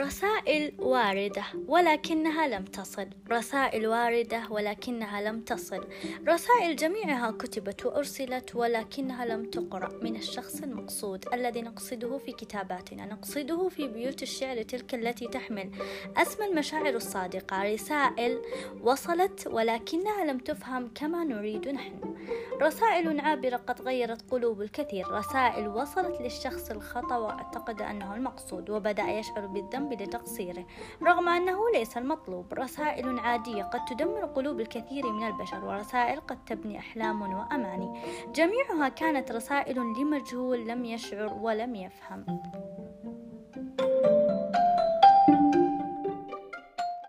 رسائل واردة ولكنها لم تصل. رسائل واردة ولكنها لم تصل. رسائل جميعها كتبت وأرسلت ولكنها لم تقرأ. من الشخص المقصود الذي نقصده في كتاباتنا نقصده في بيوت الشعر تلك التي تحمل. اسم المشاعر الصادقة. رسائل وصلت ولكنها لم تفهم كما نريد نحن. رسائل عابرة قد غيرت قلوب الكثير. رسائل وصلت للشخص الخطأ وأعتقد أنه المقصود. وبدأ يشعر بالذنب لتقصيره رغم أنه ليس المطلوب. رسائل عادية قد تدمر قلوب الكثير من البشر ورسائل قد تبني أحلام وأماني. جميعها كانت رسائل لمجهول لم يشعر ولم يفهم.